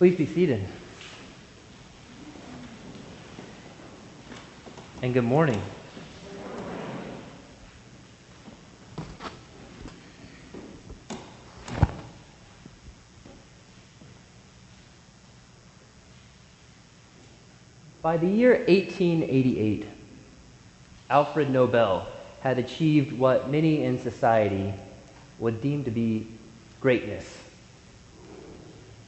Please be seated. And good morning. By the year 1888, Alfred Nobel had achieved what many in society would deem to be greatness.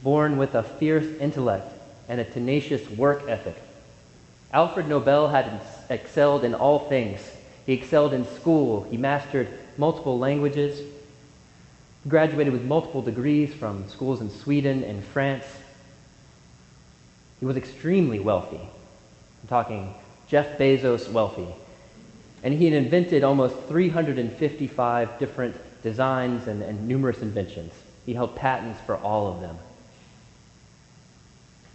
Born with a fierce intellect and a tenacious work ethic, Alfred Nobel had excelled in all things. He excelled in school, he mastered multiple languages, he graduated with multiple degrees from schools in Sweden and France. He was extremely wealthy. I'm talking Jeff Bezos wealthy. And he had invented almost 355 different designs and, and numerous inventions. He held patents for all of them.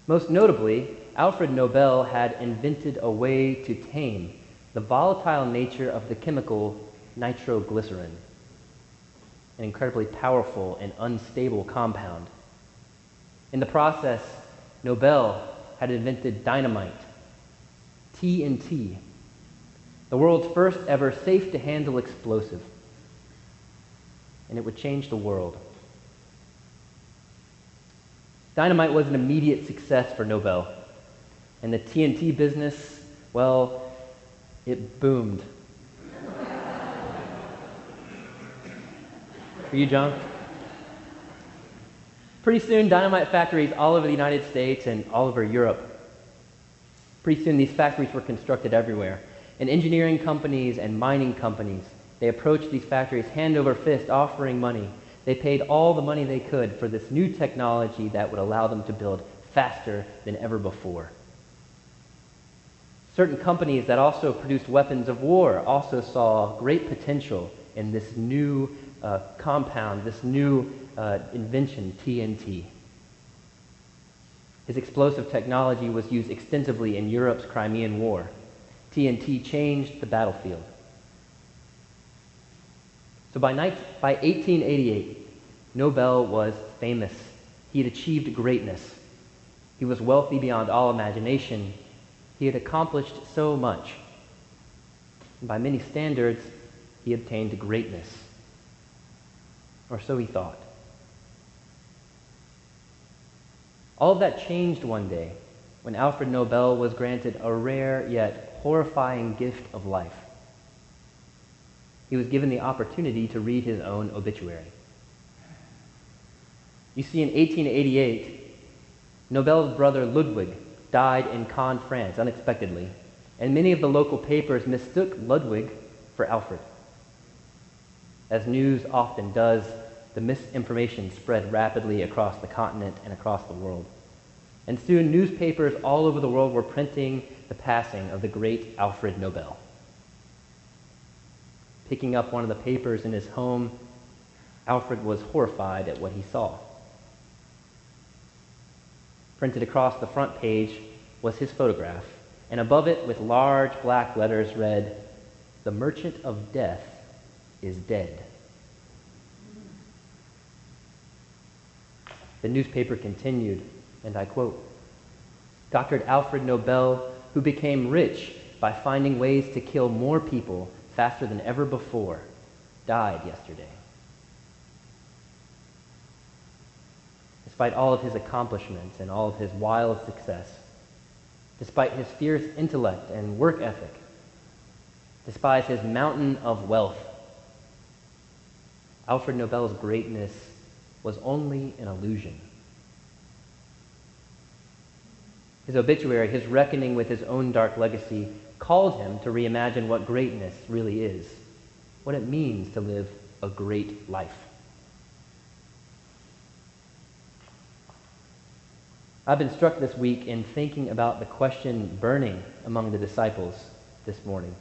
Most notably, Alfred Nobel had invented a way to tame the volatile nature of the chemical nitroglycerin, an incredibly powerful and unstable compound. In the process, Nobel had invented dynamite, TNT, the world's first ever safe to handle explosive. And it would change the world. Dynamite was an immediate success for Nobel. And the TNT business, well, it boomed. for you, John? Pretty soon, dynamite factories all over the United States and all over Europe. Pretty soon, these factories were constructed everywhere. And engineering companies and mining companies, they approached these factories hand over fist, offering money. They paid all the money they could for this new technology that would allow them to build faster than ever before. Certain companies that also produced weapons of war also saw great potential in this new uh, compound, this new uh, invention, TNT. His explosive technology was used extensively in Europe's Crimean War. TNT changed the battlefield. So by, night, by 1888, Nobel was famous. He had achieved greatness. He was wealthy beyond all imagination. He had accomplished so much. And by many standards, he obtained greatness. Or so he thought. All of that changed one day when Alfred Nobel was granted a rare yet horrifying gift of life. He was given the opportunity to read his own obituary. You see, in 1888, Nobel's brother Ludwig died in Cannes, France, unexpectedly, and many of the local papers mistook Ludwig for Alfred. As news often does, the misinformation spread rapidly across the continent and across the world. And soon, newspapers all over the world were printing the passing of the great Alfred Nobel. Picking up one of the papers in his home, Alfred was horrified at what he saw. Printed across the front page was his photograph, and above it, with large black letters, read, The Merchant of Death is dead. The newspaper continued, and I quote, Dr. Alfred Nobel, who became rich by finding ways to kill more people faster than ever before, died yesterday. Despite all of his accomplishments and all of his wild success, despite his fierce intellect and work ethic, despite his mountain of wealth, Alfred Nobel's greatness was only an illusion. His obituary, his reckoning with his own dark legacy, called him to reimagine what greatness really is, what it means to live a great life. I've been struck this week in thinking about the question burning among the disciples this morning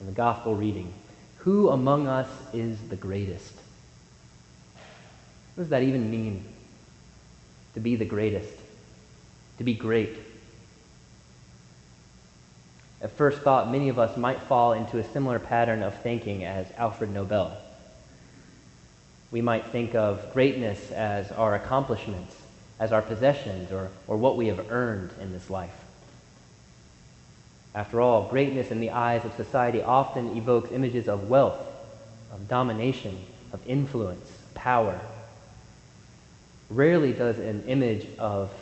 in the gospel reading. Who among us is the greatest? What does that even mean? To be the greatest, to be great. At first thought, many of us might fall into a similar pattern of thinking as Alfred Nobel. We might think of greatness as our accomplishments, as our possessions or, or what we have earned in this life. After all, greatness in the eyes of society often evokes images of wealth, of domination, of influence, power. Rarely does an image of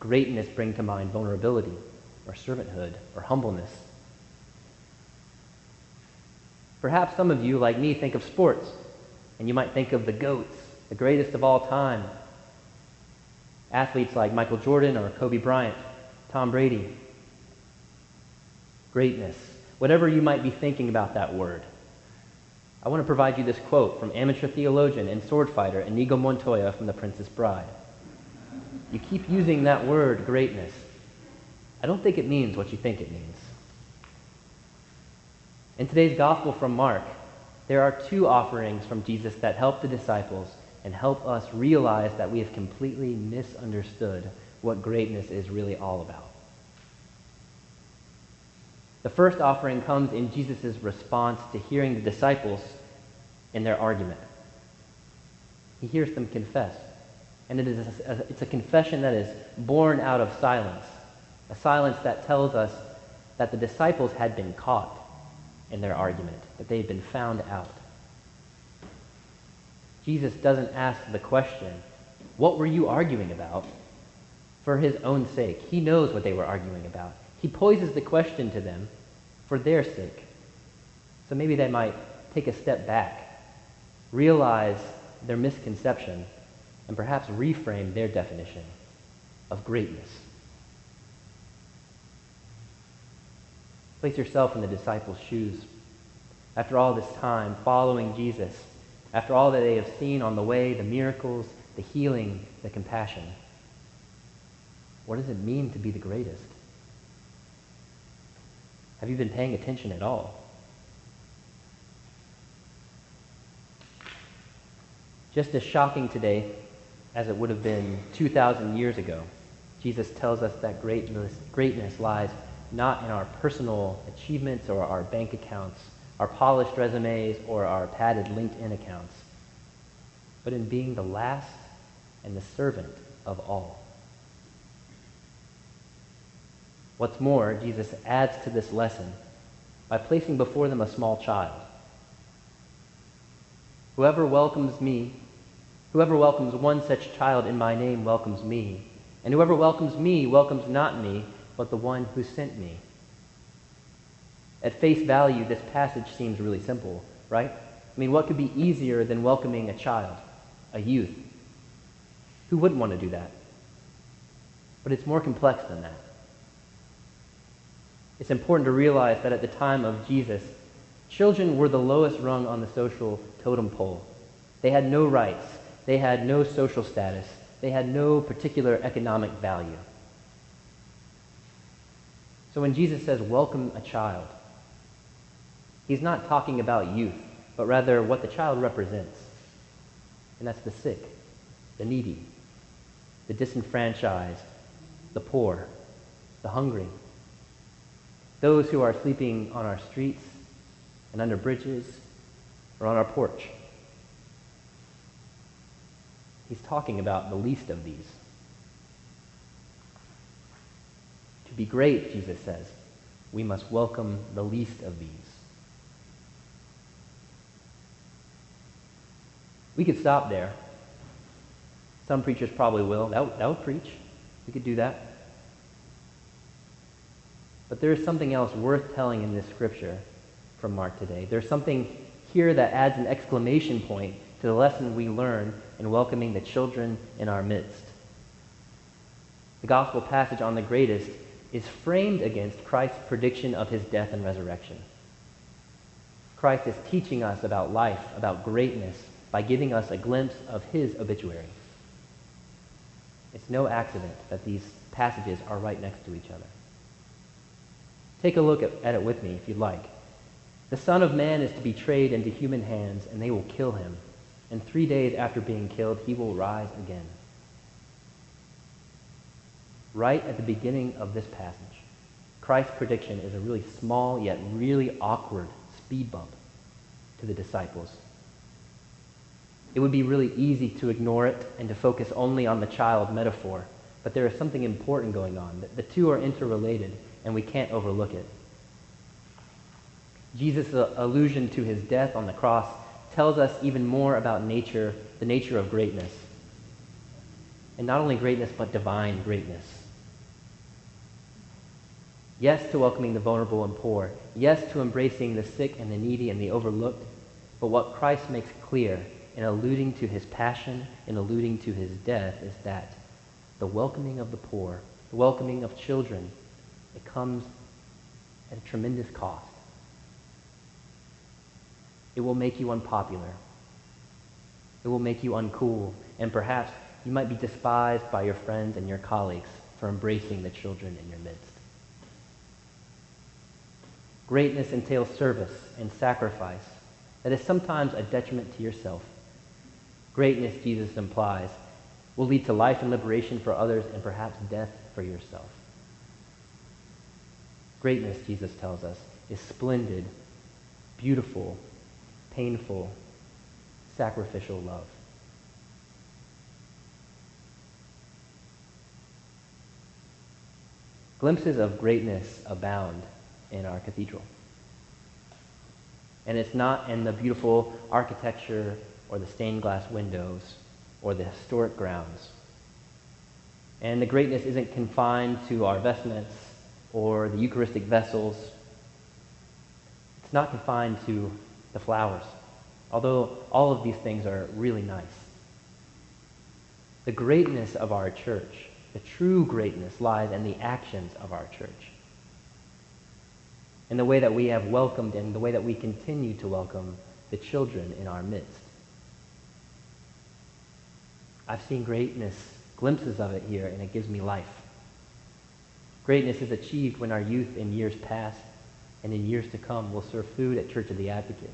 greatness bring to mind vulnerability or servanthood or humbleness. Perhaps some of you, like me, think of sports, and you might think of the GOATs, the greatest of all time. Athletes like Michael Jordan or Kobe Bryant, Tom Brady. Greatness. Whatever you might be thinking about that word. I want to provide you this quote from amateur theologian and sword fighter Inigo Montoya from The Princess Bride. You keep using that word, greatness. I don't think it means what you think it means. In today's gospel from Mark, there are two offerings from Jesus that help the disciples and help us realize that we have completely misunderstood what greatness is really all about. The first offering comes in Jesus' response to hearing the disciples in their argument. He hears them confess. And it is a, it's a confession that is born out of silence, a silence that tells us that the disciples had been caught in their argument, that they had been found out. Jesus doesn't ask the question, What were you arguing about? for his own sake. He knows what they were arguing about. He poses the question to them for their sake. So maybe they might take a step back, realize their misconception, and perhaps reframe their definition of greatness. Place yourself in the disciples' shoes. After all this time following Jesus, after all that they have seen on the way, the miracles, the healing, the compassion, what does it mean to be the greatest? Have you been paying attention at all? Just as shocking today as it would have been 2,000 years ago, Jesus tells us that greatness, greatness lies not in our personal achievements or our bank accounts, our polished resumes or our padded LinkedIn accounts, but in being the last and the servant of all. What's more, Jesus adds to this lesson by placing before them a small child. Whoever welcomes me Whoever welcomes one such child in my name welcomes me. And whoever welcomes me welcomes not me, but the one who sent me. At face value, this passage seems really simple, right? I mean, what could be easier than welcoming a child, a youth? Who wouldn't want to do that? But it's more complex than that. It's important to realize that at the time of Jesus, children were the lowest rung on the social totem pole. They had no rights. They had no social status. They had no particular economic value. So when Jesus says, welcome a child, he's not talking about youth, but rather what the child represents. And that's the sick, the needy, the disenfranchised, the poor, the hungry, those who are sleeping on our streets and under bridges or on our porch. He's talking about the least of these. To be great, Jesus says, we must welcome the least of these. We could stop there. Some preachers probably will. That, that would preach. We could do that. But there is something else worth telling in this scripture from Mark today. There's something here that adds an exclamation point to the lesson we learn in welcoming the children in our midst. The gospel passage on the greatest is framed against Christ's prediction of his death and resurrection. Christ is teaching us about life, about greatness, by giving us a glimpse of his obituary. It's no accident that these passages are right next to each other. Take a look at, at, it with me if you'd like. The Son of Man is to be betrayed into human hands, and they will kill him and three days after being killed, he will rise again. Right at the beginning of this passage, Christ's prediction is a really small yet really awkward speed bump to the disciples. It would be really easy to ignore it and to focus only on the child metaphor, but there is something important going on. The two are interrelated, and we can't overlook it. Jesus' uh, allusion to his death on the cross tells us even more about nature, the nature of greatness. And not only greatness, but divine greatness. Yes to welcoming the vulnerable and poor. Yes to embracing the sick and the needy and the overlooked. But what Christ makes clear in alluding to his passion, in alluding to his death, is that the welcoming of the poor, the welcoming of children, it comes at a tremendous cost. It will make you unpopular. It will make you uncool. And perhaps you might be despised by your friends and your colleagues for embracing the children in your midst. Greatness entails service and sacrifice that is sometimes a detriment to yourself. Greatness, Jesus implies, will lead to life and liberation for others and perhaps death for yourself. Greatness, Jesus tells us, is splendid, beautiful, painful, sacrificial love. Glimpses of greatness abound in our cathedral. And it's not in the beautiful architecture or the stained glass windows or the historic grounds. And the greatness isn't confined to our vestments or the Eucharistic vessels. It's not confined to the flowers, although all of these things are really nice. The greatness of our church, the true greatness, lies in the actions of our church. In the way that we have welcomed and the way that we continue to welcome the children in our midst. I've seen greatness, glimpses of it here, and it gives me life. Greatness is achieved when our youth in years past and in years to come will serve food at Church of the Advocate.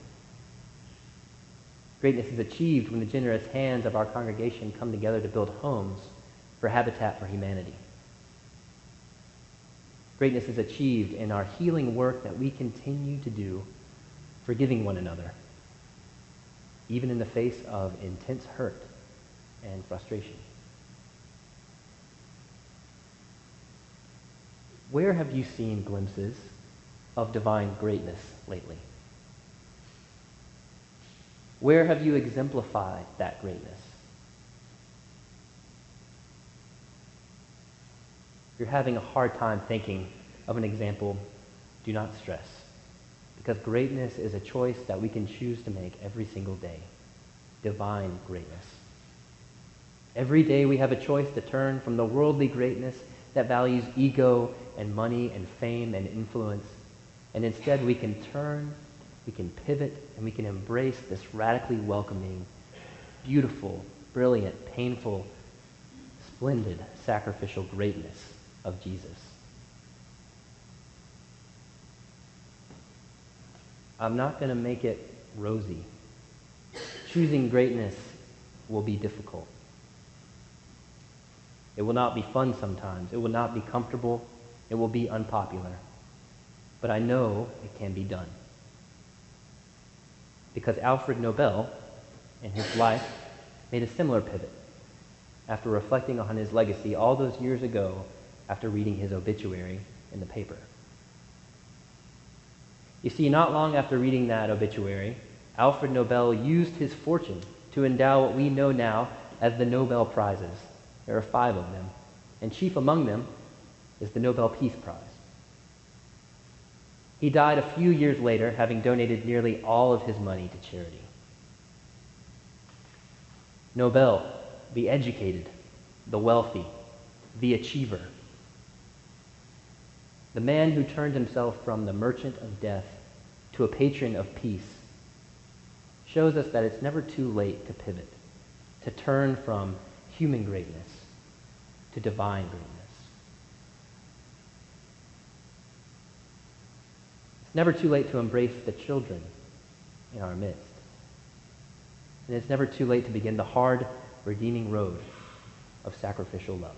Greatness is achieved when the generous hands of our congregation come together to build homes for Habitat for Humanity. Greatness is achieved in our healing work that we continue to do, forgiving one another, even in the face of intense hurt and frustration. Where have you seen glimpses of divine greatness lately? Where have you exemplified that greatness? If you're having a hard time thinking of an example, do not stress. Because greatness is a choice that we can choose to make every single day. Divine greatness. Every day we have a choice to turn from the worldly greatness that values ego and money and fame and influence. And instead we can turn we can pivot and we can embrace this radically welcoming, beautiful, brilliant, painful, splendid, sacrificial greatness of Jesus. I'm not going to make it rosy. Choosing greatness will be difficult. It will not be fun sometimes. It will not be comfortable. It will be unpopular. But I know it can be done because Alfred Nobel, in his life, made a similar pivot after reflecting on his legacy all those years ago after reading his obituary in the paper. You see, not long after reading that obituary, Alfred Nobel used his fortune to endow what we know now as the Nobel Prizes. There are five of them, and chief among them is the Nobel Peace Prize. He died a few years later, having donated nearly all of his money to charity. Nobel, the educated, the wealthy, the achiever, the man who turned himself from the merchant of death to a patron of peace, shows us that it's never too late to pivot, to turn from human greatness to divine greatness. It's never too late to embrace the children in our midst. And it's never too late to begin the hard, redeeming road of sacrificial love.